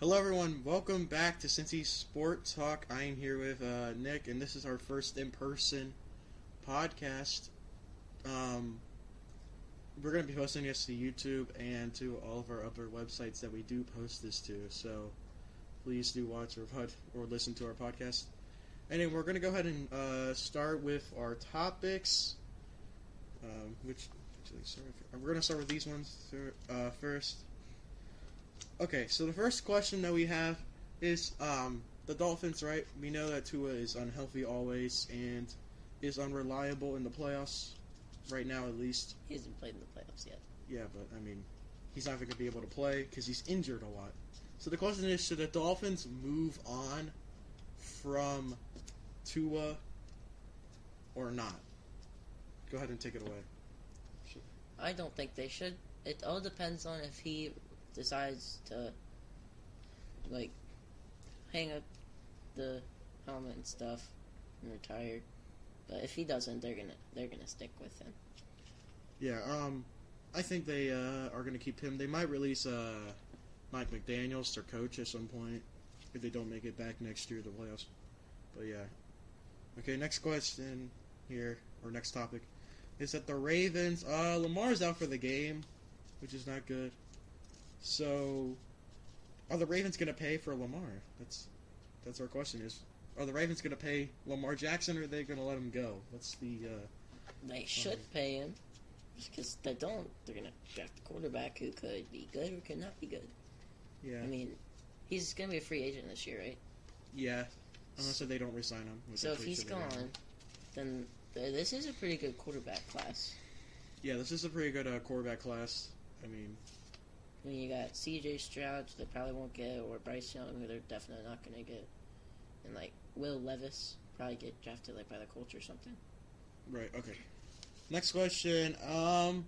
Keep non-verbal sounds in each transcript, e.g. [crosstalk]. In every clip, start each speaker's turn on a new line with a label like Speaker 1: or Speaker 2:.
Speaker 1: Hello, everyone. Welcome back to Cincy Sport Talk. I am here with uh, Nick, and this is our first in-person podcast. Um, we're going to be posting this to YouTube and to all of our other websites that we do post this to. So please do watch or pod- or listen to our podcast. Anyway, we're going to go ahead and uh, start with our topics. Um, which actually, with, we're going to start with these ones uh, first. Okay, so the first question that we have is um, the Dolphins, right? We know that Tua is unhealthy always and is unreliable in the playoffs, right now at least.
Speaker 2: He hasn't played in the playoffs yet.
Speaker 1: Yeah, but I mean, he's not going to be able to play because he's injured a lot. So the question is, should the Dolphins move on from Tua or not? Go ahead and take it away.
Speaker 2: I don't think they should. It all depends on if he decides to, like, hang up the helmet and stuff and retire. But if he doesn't, they're gonna they're gonna stick with him.
Speaker 1: Yeah, um, I think they uh, are to keep him. They might release uh, Mike McDaniel's, their coach, at some point if they don't make it back next year, to the playoffs. But yeah. Okay, next question here, or next topic, is that the Ravens. Uh, Lamar's out for the game, which is not good. So, are the Ravens going to pay for Lamar? That's that's our question. Is are the Ravens going to pay Lamar Jackson, or are they going to let him go? What's the uh,
Speaker 2: They should pay him. Because they don't, they're gonna draft a quarterback who could be good or could not be good.
Speaker 1: yeah
Speaker 2: I mean, he's gonna be a free agent this year, right?
Speaker 1: yeah unless they don't resign him.
Speaker 2: So if he's gone, then th- this is a pretty good quarterback class.
Speaker 1: Yeah, this is a pretty good uh, quarterback class. I mean,
Speaker 2: I mean, you got C.J. Stroud, they probably won't get, or Bryce Young, who they're definitely not going to get, and like Will Levis, probably get drafted like by the Colts or something.
Speaker 1: right, okay. Next question. Um,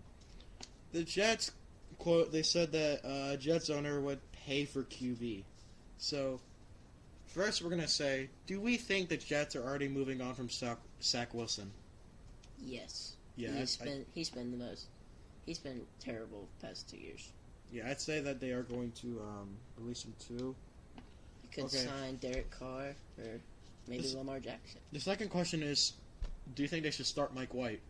Speaker 1: the Jets quote. They said that uh, Jets owner would pay for QB. So, first we're gonna say, do we think the Jets are already moving on from Zach, Zach Wilson?
Speaker 2: Yes,
Speaker 1: Yeah,
Speaker 2: he's
Speaker 1: I,
Speaker 2: been he's been the most he's been terrible the past two years.
Speaker 1: Yeah, I'd say that they are going to um, release him too.
Speaker 2: You could
Speaker 1: Okay.
Speaker 2: sign Derek Carr or maybe
Speaker 1: This-
Speaker 2: Lamar Jackson.
Speaker 1: The second question is, do you think they should start Mike White?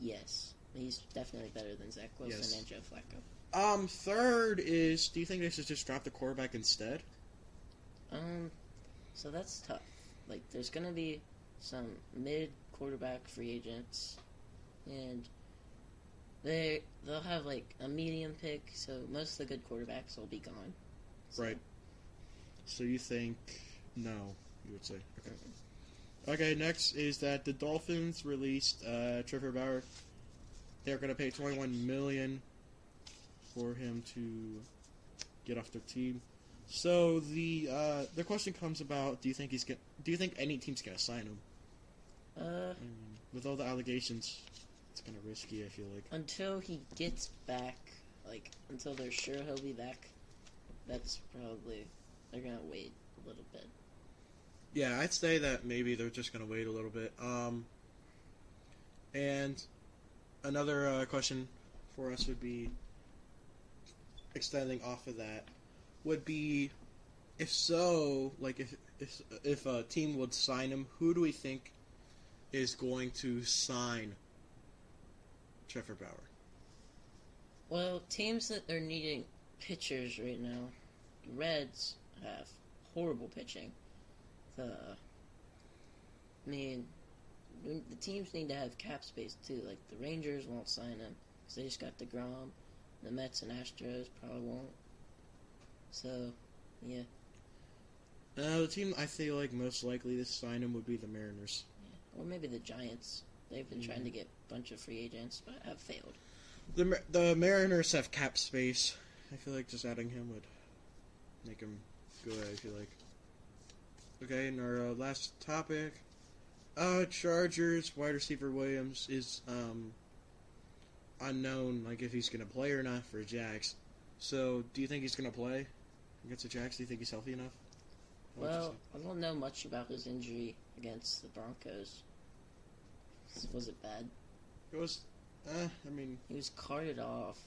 Speaker 2: Yes, he's definitely better than Zach Wilson
Speaker 1: Yes.
Speaker 2: and Joe Flacco.
Speaker 1: Um, third is, do you think they should just drop the quarterback instead?
Speaker 2: Um, so that's tough. Like, there's gonna be some mid quarterback free agents, and they they'll have like a medium pick. So most of the good quarterbacks will be gone. So,
Speaker 1: Right. So you think no? You would say okay. Okay. Next is that the Dolphins released uh, Trevor Bauer. They're going to pay twenty one million for him to get off their team. So the uh, the question comes about: Do you think he's going Do you think any team's going to sign him?
Speaker 2: Uh,
Speaker 1: I mean, with all the allegations, it's kind of risky. I feel like.
Speaker 2: until he gets back, like until they're sure he'll be back, that's probably they're gonna wait a little bit.
Speaker 1: Yeah, I'd say that maybe they're just going to wait a little bit. Um, and another uh, question for us would be extending off of that would be if so, like if if if a team would sign him, who do we think is going to sign Trevor Bauer?
Speaker 2: Well, teams that are needing pitchers right now, the Reds have horrible pitching. The, I mean, the teams need to have cap space too. Like the Rangers won't sign him because they just got Degrom. The Mets and Astros probably won't. So, yeah,
Speaker 1: Uh, the team I feel like most likely to sign him would be the Mariners.
Speaker 2: or maybe the Giants. They've been trying to get a bunch of free agents, but have failed.
Speaker 1: The the Mariners have cap space. I feel like just adding him would make him good. I feel like. Okay, and our uh, last topic, uh, Chargers wide receiver Williams is um unknown, like if he's gonna play or not for Jags. So, do you think he's gonna play against the Jags? Do you think he's healthy enough?
Speaker 2: Well, I don't know much about his injury against the Broncos. Was it bad?
Speaker 1: it was. Uh, I mean,
Speaker 2: He was carted off.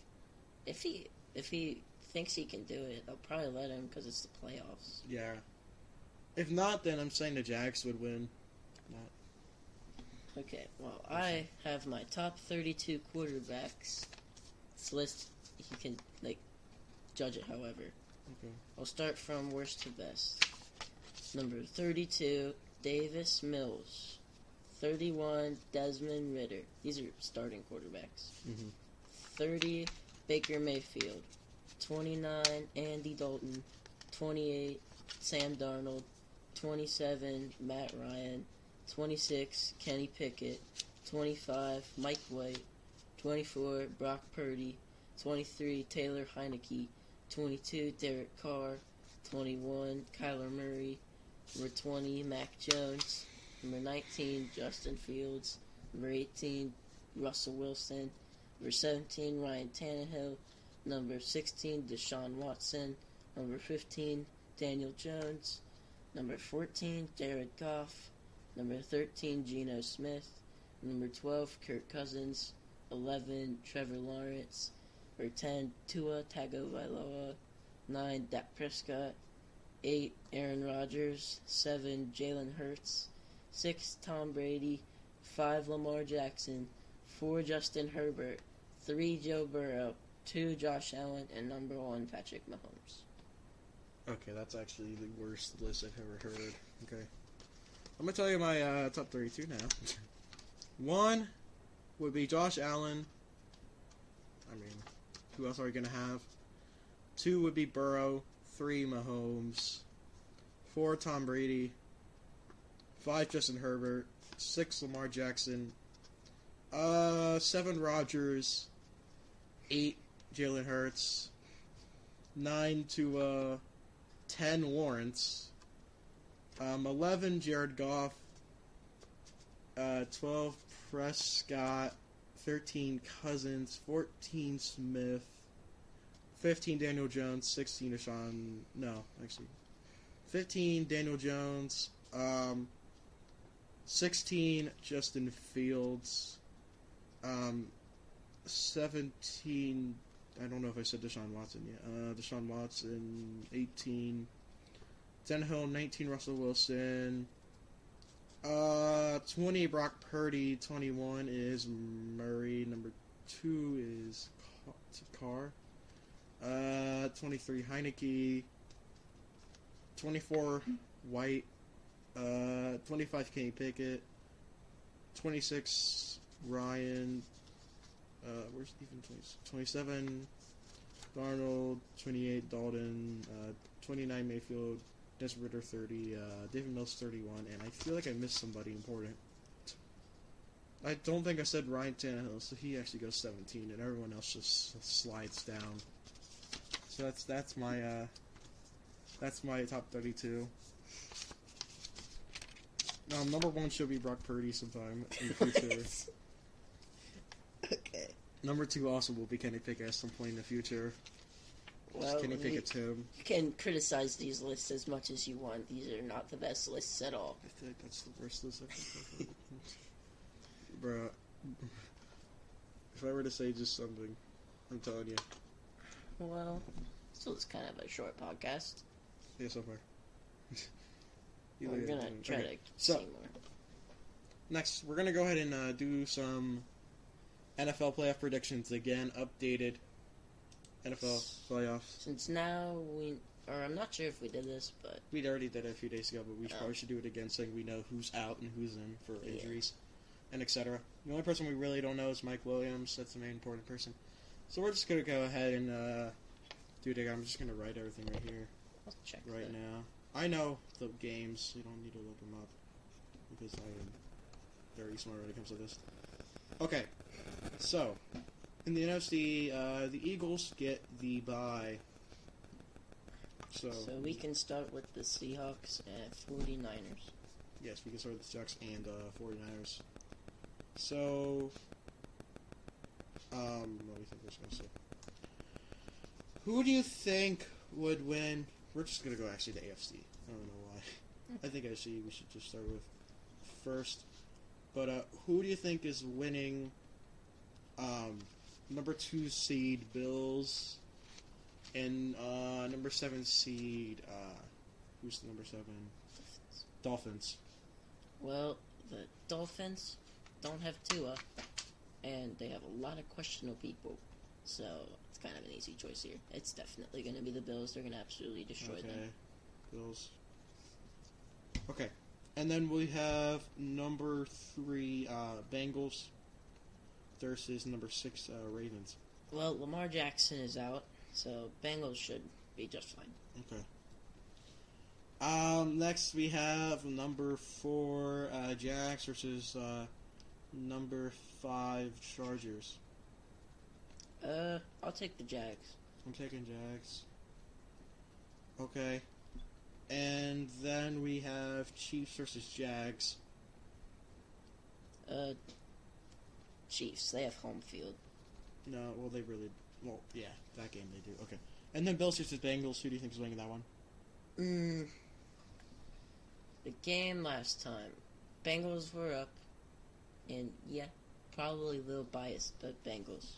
Speaker 2: If he if he thinks he can do it, they'll probably let him because it's the playoffs.
Speaker 1: Yeah. If not, then I'm saying the Jags would win. Not.
Speaker 2: Okay, well, I have my top 32 quarterbacks. This list, you can, like, judge it however.
Speaker 1: Okay.
Speaker 2: I'll start from worst to best. Number 32, Davis Mills. 31, Desmond Ridder. These are starting quarterbacks.
Speaker 1: Mhm.
Speaker 2: 30, Baker Mayfield. 29, Andy Dalton. 28, Sam Darnold. 27, Matt Ryan. 26, Kenny Pickett. 25, Mike White. 24, Brock Purdy. 23, Taylor Heinicke. 22, Derek Carr. 21, Kyler Murray. Number 20, Mac Jones. Number 19, Justin Fields. Number 18, Russell Wilson. Number 17, Ryan Tannehill. Number 16, Deshaun Watson. Number 15, Daniel Jones. Number 14, Jared Goff. Number 13, Geno Smith. Number 12, Kirk Cousins. 11, Trevor Lawrence. Number 10, Tua Tagovailoa. 9, Dak Prescott. 8, Aaron Rodgers. 7, Jalen Hurts. 6, Tom Brady. 5, Lamar Jackson. 4, Justin Herbert. 3, Joe Burrow. 2, Josh Allen. And number 1, Patrick Mahomes.
Speaker 1: Okay, that's actually the worst list I've ever heard. Okay. I'm gonna tell you my uh, top 32 now. [laughs] One would be Josh Allen. I mean, who else are we gonna have? Two would be Burrow. Three Mahomes. Four Tom Brady. Five Justin Herbert. Six Lamar Jackson. Uh, seven Rodgers. Eight Jalen Hurts. Nine to uh, ten Lawrence. Um, eleven Jared Goff. Uh, twelve Prescott. Thirteen Cousins. Fourteen Smith. 15 Daniel Jones, 16 Deshaun. No, actually. 15 Daniel Jones, um, 16 Justin Fields, um, 17. I don't know if I said Deshaun Watson yet. Uh, Deshaun Watson, 18. Hill, 19 Russell Wilson. Uh, 20 Brock Purdy, 21 is Murray, number 2 is Carr. Uh, 23 Heinicke. 24 White. Uh, 25 Kenny Pickett. 26 Ryan. Uh, where's Stephen? 27 Darnold. 28 Dalton. Uh, 29 Mayfield. Des Ridder 30. Uh, David Mills 31. And I feel like I missed somebody important. I don't think I said Ryan Tannehill, so he actually goes 17, and everyone else just slides down. So that's that's my uh, that's my top thirty-two. Um, number one should be Brock Purdy sometime in the future. [laughs]
Speaker 2: okay.
Speaker 1: number two also will be Kenny Pickett at some point in the future.
Speaker 2: Well,
Speaker 1: Kenny
Speaker 2: you,
Speaker 1: Pickett's him.
Speaker 2: you can criticize these lists as much as you want. These are not the best lists at all.
Speaker 1: I feel like that's the worst list I've ever [laughs] Bruh. If I were to say just something, I'm telling you.
Speaker 2: Well, so it's kind of a short podcast.
Speaker 1: Yeah, so far. [laughs] You
Speaker 2: We're gonna try
Speaker 1: Okay.
Speaker 2: to
Speaker 1: So-
Speaker 2: see more.
Speaker 1: Next, we're gonna go ahead and uh, do some NFL playoff predictions again, updated NFL playoffs.
Speaker 2: Since now we, or I'm not sure if we did this, but
Speaker 1: We already did it a few days ago, but we
Speaker 2: Oh.
Speaker 1: probably should do it again, saying we know who's out and who's in for
Speaker 2: Yeah.
Speaker 1: injuries, and etc. The only person we really don't know is Mike Williams. That's the main important person. So we're just gonna go ahead and uh, do it again. I'm just gonna write everything right here,
Speaker 2: I'll check
Speaker 1: right
Speaker 2: that.
Speaker 1: now. I know the games. You don't need to look them up because I am very smart when it comes to this. Okay, so in the NFC, uh, the Eagles get the bye. So,
Speaker 2: So we can start with the Seahawks and 49ers.
Speaker 1: yes, we can start with the Jacks and uh, 49ers. So, um, what do you think we're supposed to say? Who do you think would win? We're just gonna go actually to AFC. I don't know why. I think actually we should just start with first. But uh, who do you think is winning? Um, number two seed Bills And uh, number seven seed. Uh, who's the number seven? Dolphins.
Speaker 2: Well, the Dolphins don't have Tua, and they have a lot of questionable people. So kind of an easy choice here. It's definitely going to be the Bills. They're going to absolutely destroy
Speaker 1: okay.
Speaker 2: them.
Speaker 1: Bills. Okay. And then we have number three uh, Bengals versus number six uh, Ravens.
Speaker 2: Well, Lamar Jackson is out, so Bengals should be just fine.
Speaker 1: Okay. Um, next we have number four uh, Jags versus uh, number five Chargers.
Speaker 2: Uh, I'll take the Jags.
Speaker 1: I'm taking Jags. Okay. And then we have Chiefs versus Jags.
Speaker 2: Uh, Chiefs. They have home field.
Speaker 1: No, well they really well yeah that game they do. Okay. And then Bills versus Bengals. Who do you think is winning that one?
Speaker 2: Mm, the game last time, Bengals were up, and yeah, probably a little biased, but Bengals.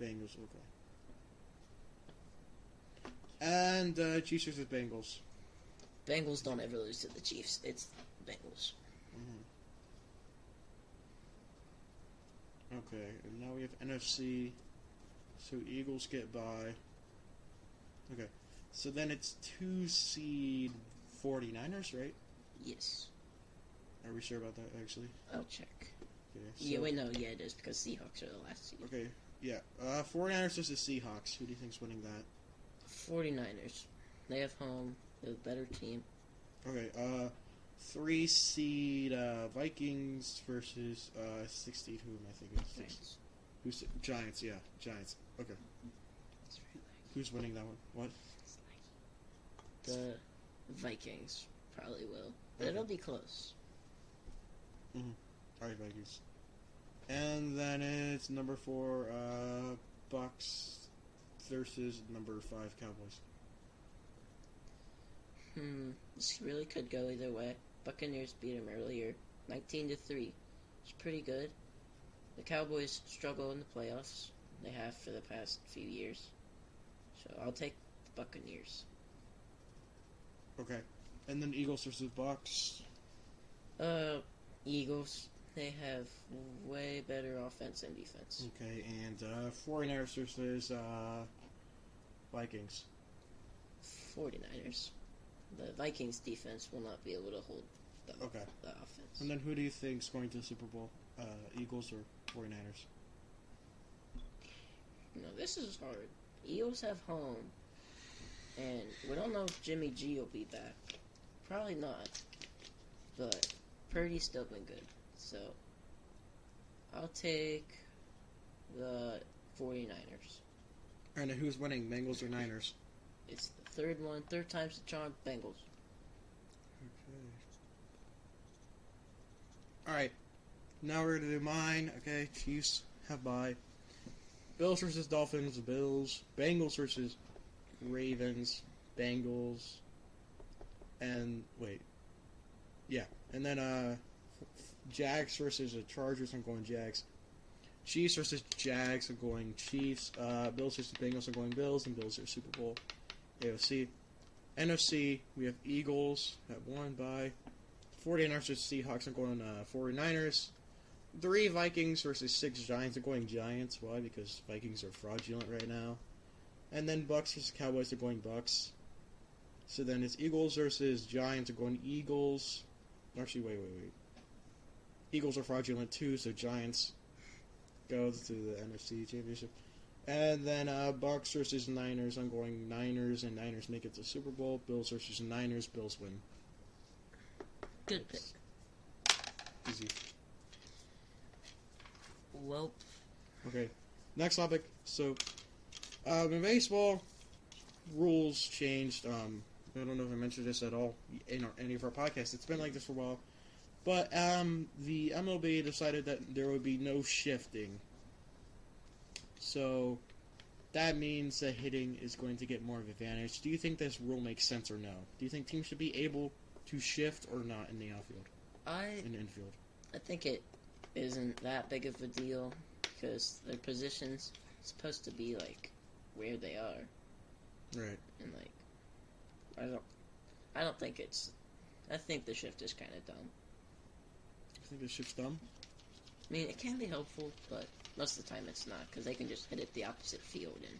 Speaker 1: Bengals. Okay. And uh, Chiefs versus Bengals.
Speaker 2: Bengals don't ever lose to the Chiefs. It's Bengals.
Speaker 1: Okay, and now we have NFC. So Eagles get by. Okay, so then it's two seed 49ers, right?
Speaker 2: Yes.
Speaker 1: Are we sure about that actually?
Speaker 2: I'll check.
Speaker 1: Okay,
Speaker 2: yeah,
Speaker 1: so-
Speaker 2: wait, no, yeah, it is because Seahawks are the last seed.
Speaker 1: Okay, yeah. Uh, 49ers versus Seahawks. Who do you think's winning that?
Speaker 2: 49ers. They have home. They're a better team.
Speaker 1: Okay, uh, three seed uh, Vikings versus uh, six seed who am I thinking? Six. Who's Giants? Yeah, Giants. Okay,
Speaker 2: It's very laggy.
Speaker 1: who's winning that one? What?
Speaker 2: The Vikings probably will, but
Speaker 1: Okay.
Speaker 2: it'll be close. Mhm.
Speaker 1: All right, Vikings. And then it's number four uh, Bucks versus number five Cowboys.
Speaker 2: Hmm, this really could go either way. Buccaneers beat them earlier, 19 to 3. It's pretty good. The Cowboys struggle in the playoffs. They have for the past few years. So I'll take the Buccaneers.
Speaker 1: Okay, and then Eagles versus Bucks.
Speaker 2: Uh, Eagles. They have way better offense and defense.
Speaker 1: Okay, and uh, 49ers versus uh, Vikings.
Speaker 2: 49ers. The Vikings defense will not be able to hold them,
Speaker 1: Okay,
Speaker 2: the offense.
Speaker 1: and then who do you think's going to the Super Bowl? Uh, Eagles or 49ers?
Speaker 2: No, this is hard. Eagles have home, and we don't know if Jimmy G will be back. Probably not, but Purdy's still been good. So I'll take the 49ers.
Speaker 1: And who's winning, Bengals or Niners?
Speaker 2: It's the third one, third time's the charm. Bengals.
Speaker 1: Okay. All right. Now we're gonna do mine. Okay, Chiefs have bye. Bills versus Dolphins. Bills. Bengals versus Ravens. Bengals. And wait. Yeah, and then uh, Jags versus the Chargers. I'm going Jags. Chiefs versus Jags. I'm going Chiefs. Uh, Bills versus Bengals. I'm going Bills. And Bills are Super Bowl. AOC. NFC, we have Eagles at one by 49ers versus Seahawks. I'm going uh, 49ers. Three Vikings versus six Giants. I'm going Giants. Why? Because Vikings are fraudulent right now. And then Bucks versus Cowboys. They're going Bucks. So then it's Eagles versus Giants. I'm going Eagles. Actually, wait, wait, wait. Eagles are fraudulent too, so Giants goes to the NFC Championship. And then uh, Bucks versus Niners. I'm going Niners, and Niners make it to the Super Bowl. Bills versus Niners. Bills win.
Speaker 2: Good pick.
Speaker 1: Easy.
Speaker 2: Well,
Speaker 1: Okay. Next topic. So, um, in baseball, rules changed. Um, I don't know if I mentioned this at all in our, any of our podcasts. It's been like this for a while. But um, the MLB decided that there would be no shifting. So, that means that hitting is going to get more of an advantage. Do you think this rule makes sense or no? Do you think teams should be able to shift or not in the outfield,
Speaker 2: I
Speaker 1: in the infield?
Speaker 2: I think it isn't that big of a deal because their positions supposed to be like where they are,
Speaker 1: Right.
Speaker 2: and like, I don't, I don't think it's. I think the shift is kind of dumb.
Speaker 1: I think this ship's dumb.
Speaker 2: I mean, it can be helpful, but most of the time it's not because they can just hit it the opposite field and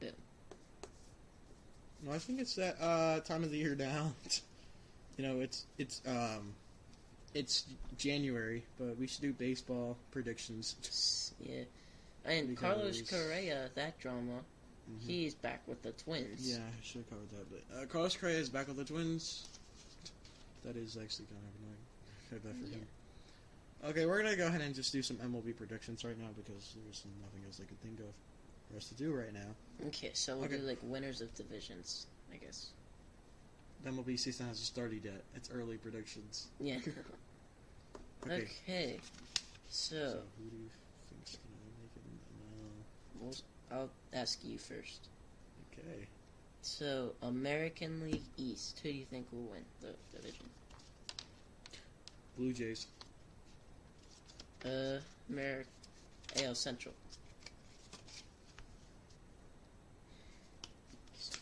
Speaker 2: boom.
Speaker 1: No, I think it's that uh, time of the year now. [laughs] you know, it's it's um, it's January, but we should do baseball predictions. [laughs]
Speaker 2: yeah. And Carlos Correa, that drama,
Speaker 1: Mhm.
Speaker 2: he's back with the Twins.
Speaker 1: Yeah, I should have covered that. But uh, Carlos Correa is back with the Twins. That is actually kind of annoying. I bad for
Speaker 2: Yeah.
Speaker 1: him. Okay, we're gonna go ahead and just do some MLB predictions right now because there's nothing else I could think of for us to do right now.
Speaker 2: Okay, so we'll
Speaker 1: Okay.
Speaker 2: do like winners of divisions, I guess.
Speaker 1: The MLB season hasn't started yet. It's early predictions.
Speaker 2: Yeah. [laughs]
Speaker 1: Okay.
Speaker 2: okay. So,
Speaker 1: So who do you think's gonna make it?
Speaker 2: we'll, I'll ask you first.
Speaker 1: Okay.
Speaker 2: So, American League East, who do you think will win the division?
Speaker 1: Blue Jays.
Speaker 2: Uh, AL Central.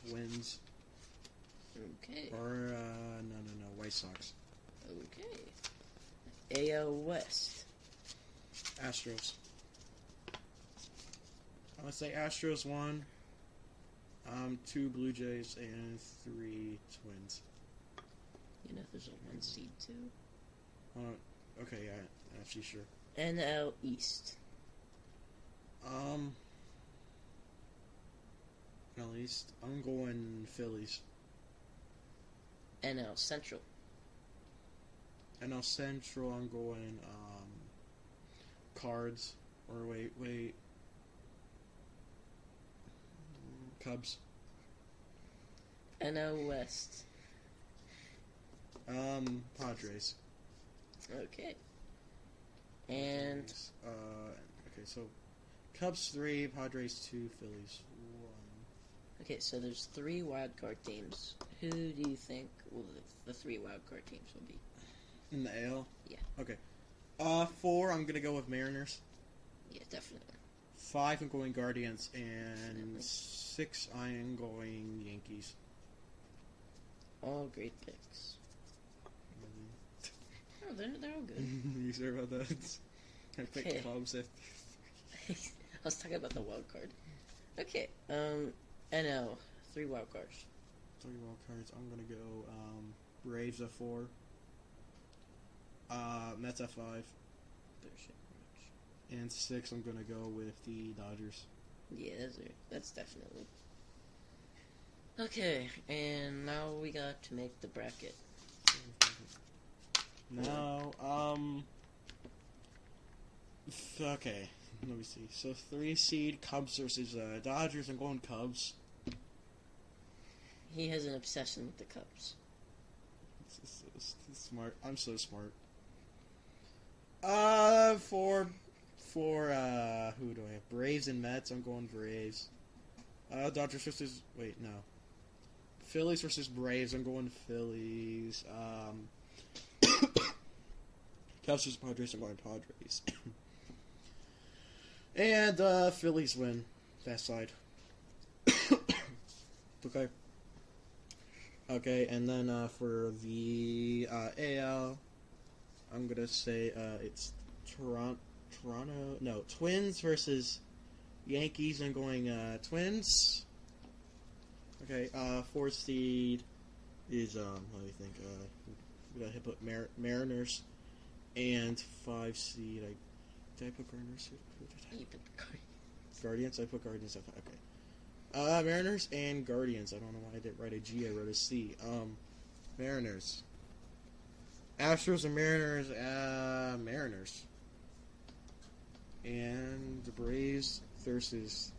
Speaker 1: Twins.
Speaker 2: Okay.
Speaker 1: Or uh, no, no, no. White Sox.
Speaker 2: Okay. AL West.
Speaker 1: Astros. I'm going to say Astros one, um, two Blue Jays, and three Twins.
Speaker 2: You know, if there's a one seed too.
Speaker 1: Uh, okay, yeah, actually sure.
Speaker 2: NL East.
Speaker 1: Um, at least I'm going Phillies.
Speaker 2: NL Central.
Speaker 1: Now Central, I'm going um, Cards. Or wait, wait. Cubs.
Speaker 2: NL West.
Speaker 1: Um, Padres.
Speaker 2: Okay. And
Speaker 1: uh, okay, so Cubs three, Padres two, Phillies one.
Speaker 2: okay, so there's three wild card teams. Who do you think will the, the three wild card teams will be?
Speaker 1: In the AL?
Speaker 2: Yeah.
Speaker 1: Okay. Uh, four, I'm gonna go with Mariners.
Speaker 2: Yeah, definitely.
Speaker 1: Five, I'm going Guardians. And
Speaker 2: Definitely.
Speaker 1: six, I am going Yankees.
Speaker 2: All great picks. Oh, they're, they're all good. [laughs]
Speaker 1: you sure about that? [laughs] I picked
Speaker 2: Okay.
Speaker 1: Cubs [laughs]
Speaker 2: I was talking about the wild card. Okay, um, NL, three wild cards.
Speaker 1: three wild cards. I'm gonna go um, Braves at four. Uh, Mets at five.
Speaker 2: Bullshit.
Speaker 1: And six, I'm gonna go with the Dodgers.
Speaker 2: Yeah, that's it. That's definitely. Okay, and now we got to make the bracket.
Speaker 1: Now, um, th- okay, let me see. So three seed Cubs versus uh, Dodgers. I'm going Cubs.
Speaker 2: He has an obsession with the Cubs.
Speaker 1: This is so s- smart. I'm so smart. Uh, for for uh, who do I have? Braves and Mets. I'm going Braves. Uh, Dodgers versus wait no. Phillies versus Braves. I'm going Phillies. Um, [coughs] Cubs Padres. I'm going Padres. [coughs] and uh, Phillies win that side. [coughs] okay. Okay, and then uh, for the uh, AL, I'm gonna say uh, it's Toronto. Toronto, no, Twins versus Yankees. I'm going uh, Twins. Okay, uh, fourth seed is um, let me think. Uh, we got to put Mar- Mariners, and five seed. I did I put Mariners? Who, did I?
Speaker 2: You put the.
Speaker 1: Guardians. I put Guardians. Okay. Uh, Mariners and Guardians. I don't know why I didn't write a G. I wrote a C. Um, Mariners. Astros and Mariners. Uh, Mariners. And the Braves versus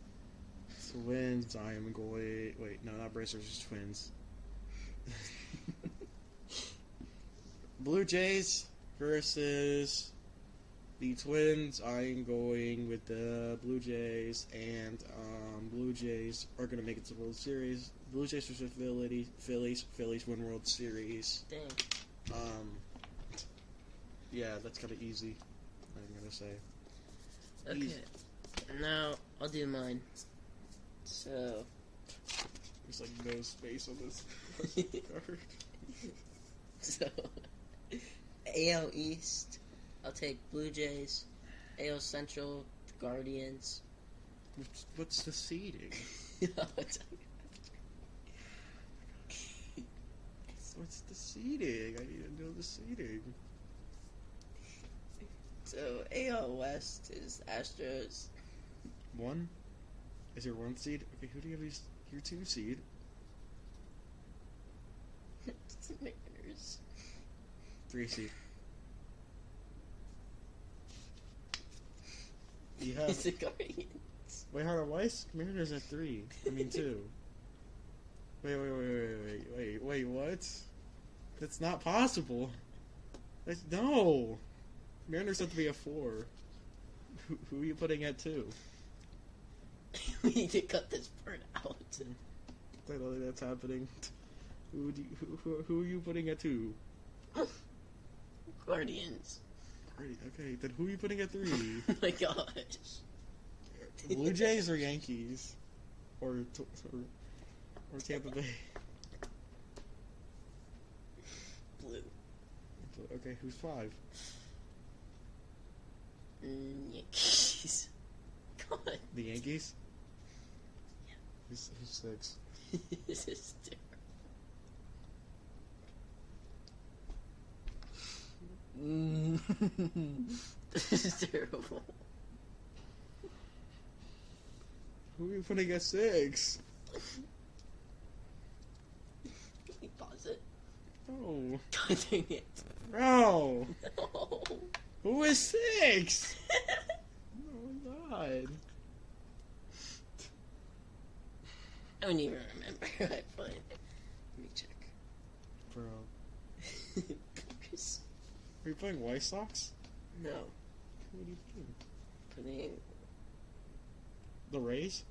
Speaker 1: Twins. I am going. Wait, no, not Braves versus Twins. [laughs] Blue Jays versus the Twins. I'm going with the Blue Jays, and um, Blue Jays are going to make it to the World Series. Blue Jays versus Phillies. Phillies. Phillies win World Series.
Speaker 2: Dang.
Speaker 1: Um, yeah, that's kind of easy. I'm gonna say.
Speaker 2: Okay.
Speaker 1: Easy.
Speaker 2: Now I'll do mine. So,
Speaker 1: There's like no space on this [laughs] card.
Speaker 2: so AL East, I'll take Blue Jays. AL Central, Guardians.
Speaker 1: What's, what's the seeding? [laughs] What's the seeding? I need to know the seeding.
Speaker 2: so AL West is Astros.
Speaker 1: One is your one seed. Okay, who do you have as your two seed? [laughs]
Speaker 2: Mariners.
Speaker 1: Three seed. You [laughs] have
Speaker 2: It's the Guardians.
Speaker 1: wait, hold on. Why is Mariners at three? I mean two. Wait, wait, wait, wait, wait, wait, wait. What? That's not possible. That's, no. Mariners have to be a four. Who, who are you putting at two? [laughs]
Speaker 2: we need to cut this part out.
Speaker 1: I don't think that's happening. Who, do you, who, who, who are you putting at two? [laughs]
Speaker 2: Guardians.
Speaker 1: Okay, then who are you putting at three? [laughs]
Speaker 2: oh my gosh.
Speaker 1: Blue Jays or Yankees? Or, or, or Tampa Bay?
Speaker 2: Blue.
Speaker 1: Okay, who's five?
Speaker 2: Mm, Yankees. [laughs] God.
Speaker 1: The Yankees? Who's, who's six? [laughs]
Speaker 2: this is terrible. This mm. [laughs] is terrible.
Speaker 1: Who are you putting at six?
Speaker 2: Can we pause it? [laughs]
Speaker 1: Oh,
Speaker 2: God dang it.
Speaker 1: bro!
Speaker 2: No.
Speaker 1: Who is six? [laughs] Oh my god.
Speaker 2: I don't even remember. I find it. Let me check.
Speaker 1: Bro. Are you playing White Sox?
Speaker 2: no.
Speaker 1: What are you playing?
Speaker 2: Putting
Speaker 1: The Rays?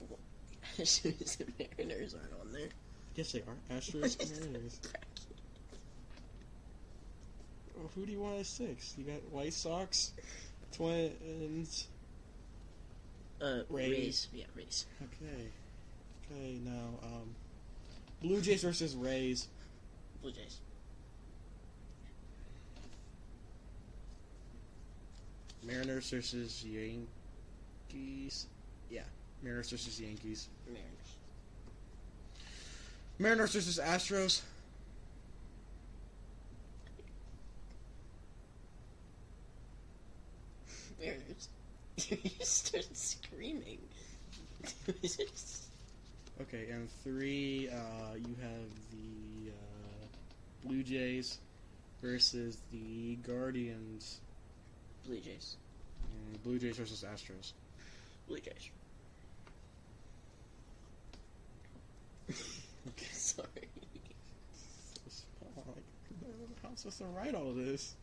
Speaker 1: [laughs]
Speaker 2: Astros and Mariners aren't on there.
Speaker 1: Yes, they are. Astros and [laughs] Mariners. Oh, who do you want at six? You got White Sox, Twins.
Speaker 2: Uh,
Speaker 1: Rays.
Speaker 2: Rays. Yeah, Rays.
Speaker 1: Okay. Okay, now, um, Blue Jays versus Rays.
Speaker 2: Blue Jays.
Speaker 1: Mariners versus Yankees. Yeah, Mariners versus Yankees.
Speaker 2: Mariners.
Speaker 1: Mariners versus Astros.
Speaker 2: Mariners. [laughs] you start screaming. [laughs]
Speaker 1: Okay, and three, uh, you have the uh, Blue Jays versus the Guardians.
Speaker 2: Blue Jays.
Speaker 1: And Blue Jays versus Astros.
Speaker 2: Blue Jays. [laughs] Sorry.
Speaker 1: So small, like, How am I supposed to write all this?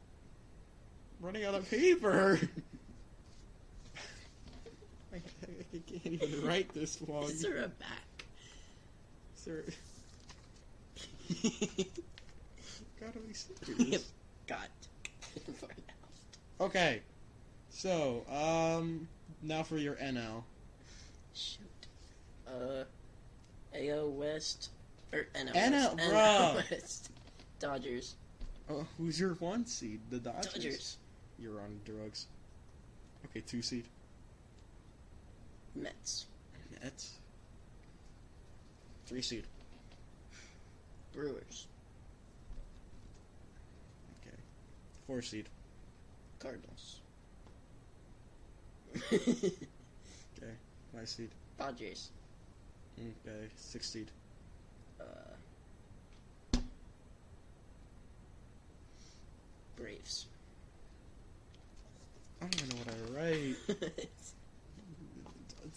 Speaker 1: I'm running out of paper. I, [laughs] I can't even write this long.
Speaker 2: Is there a back?
Speaker 1: Sir, [laughs] gotta be serious.
Speaker 2: God.
Speaker 1: Okay, so um, now for your NL.
Speaker 2: Shoot. Uh, AO West. Or NL,
Speaker 1: NL,
Speaker 2: West.
Speaker 1: bruh.
Speaker 2: West. [laughs] Dodgers.
Speaker 1: Oh, who's your one seed? The Dodgers.
Speaker 2: Dodgers.
Speaker 1: You're on drugs. Okay, two seed.
Speaker 2: Mets.
Speaker 1: Nets. Three seed.
Speaker 2: Brewers.
Speaker 1: Okay. Four seed.
Speaker 2: Cardinals. [laughs]
Speaker 1: Okay. Five seed.
Speaker 2: Dodgers.
Speaker 1: Okay. Six seed.
Speaker 2: Uh, Braves.
Speaker 1: I don't even know what I write. It's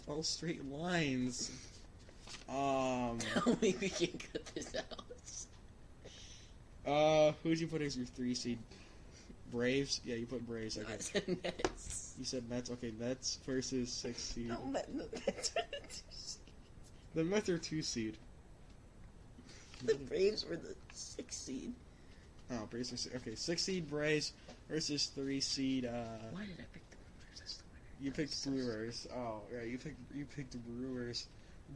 Speaker 1: [laughs] all straight lines. Um. [laughs]
Speaker 2: Tell me we can cut this out.
Speaker 1: Uh, who'd you put as your three seed? Braves? Yeah, you put Braves.
Speaker 2: I
Speaker 1: Okay.
Speaker 2: said Mets.
Speaker 1: You said Mets. Okay, Mets versus six seed.
Speaker 2: No, Met, no, Mets were the two seed.
Speaker 1: The Mets are two seed.
Speaker 2: The Braves were the six seed.
Speaker 1: Oh, Braves are six. Okay, six seed Braves versus three seed. Uh,
Speaker 2: Why did I pick the Brewers as the winner?
Speaker 1: You picked Brewers. Oh, yeah, you picked you picked Brewers.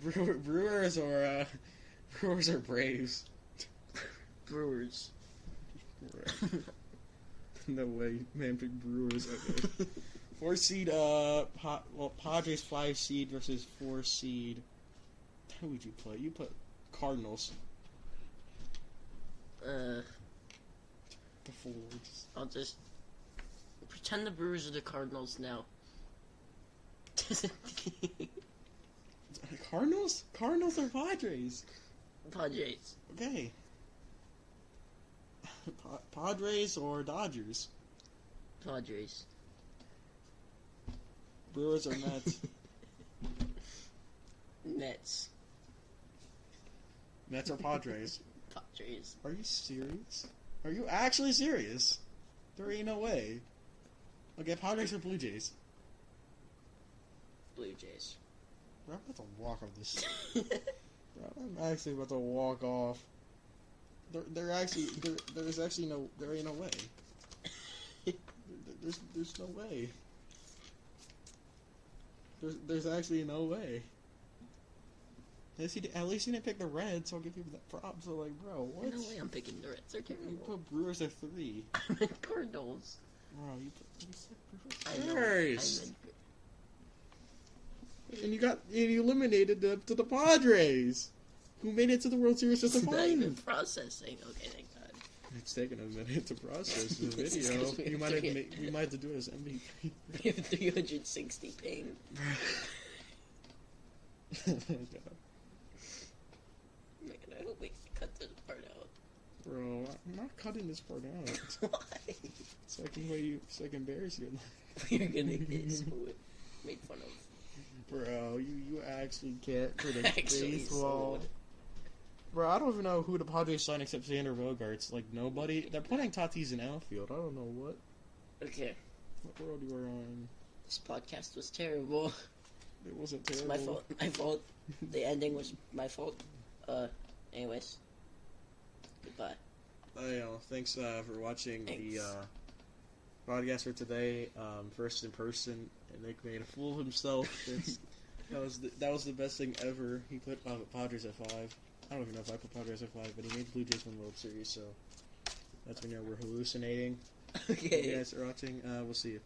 Speaker 1: Brewer, Brewers or uh, [laughs] Brewers or Braves.
Speaker 2: Brewers. [laughs] [laughs]
Speaker 1: no way, man picked Brewers. Okay. [laughs] four seed, uh, pa- well, Padres five seed versus four seed. Who would you play? You put Cardinals.
Speaker 2: Uh,
Speaker 1: Before just
Speaker 2: I'll just pretend the Brewers are the Cardinals now. [laughs]
Speaker 1: Cardinals? Cardinals or Padres?
Speaker 2: Padres.
Speaker 1: Okay. Pa- Padres or Dodgers?
Speaker 2: Padres.
Speaker 1: Brewers or Mets? [laughs]
Speaker 2: Mets.
Speaker 1: Mets or Padres? [laughs]
Speaker 2: Padres.
Speaker 1: Are you serious? Are you actually serious? There ain't no way. Okay, Padres or Blue Jays?
Speaker 2: Blue Jays.
Speaker 1: Bro, I'm about to walk off this. [laughs] Bro, I'm actually about to walk off. There, there actually, there, there's actually no, there ain't no way. There, [laughs] there's, there's no way. There's, there's actually no way. At least, he, at least he didn't pick the Reds, so I'll give you the props. So like, bro, what?
Speaker 2: no way I'm picking the Reds. They're
Speaker 1: You [laughs] put Brewers at three.
Speaker 2: I meant Cardinals.
Speaker 1: Bro, you put you said
Speaker 2: I
Speaker 1: Brewers
Speaker 2: know. I meant
Speaker 1: And you got and you eliminated the, to the Padres, who made it to the World Series a
Speaker 2: It's not even
Speaker 1: final.
Speaker 2: processing. Okay, thank God.
Speaker 1: It's taken a minute to process [laughs] the video. You might have
Speaker 2: to
Speaker 1: ma- we might have to do it as MVP. [laughs]
Speaker 2: We have 360 ping. [laughs] Oh, Man, I hope we can cut this part out.
Speaker 1: Bro, I'm not cutting this part out.
Speaker 2: Why?
Speaker 1: So I can you, so I can embarrass you.
Speaker 2: We're gonna get. Made fun of.
Speaker 1: Bro, you you actually can't predict
Speaker 2: Actually
Speaker 1: baseball. Bro, I don't even know who the Padres signed except Xander Bogaerts. Like nobody. They're putting Tatis in outfield. I don't know what
Speaker 2: Okay,
Speaker 1: what world you were on.
Speaker 2: this podcast was terrible.
Speaker 1: It wasn't
Speaker 2: It's
Speaker 1: terrible.
Speaker 2: my fault. My fault. The ending was my fault. Uh, anyways. Goodbye.
Speaker 1: Oh, yeah, well, thanks uh, for watching the uh, podcast for today. Um, first in person, and Nick made a fool of himself. It's, [laughs] that was the, that was the best thing ever. He put uh, Padres at five. I don't even know if I put Padres at five, but he made the Blue Jays win World Series. So that's when you know we're hallucinating. [laughs]
Speaker 2: Okay.
Speaker 1: You guys are watching. Uh, we'll see you.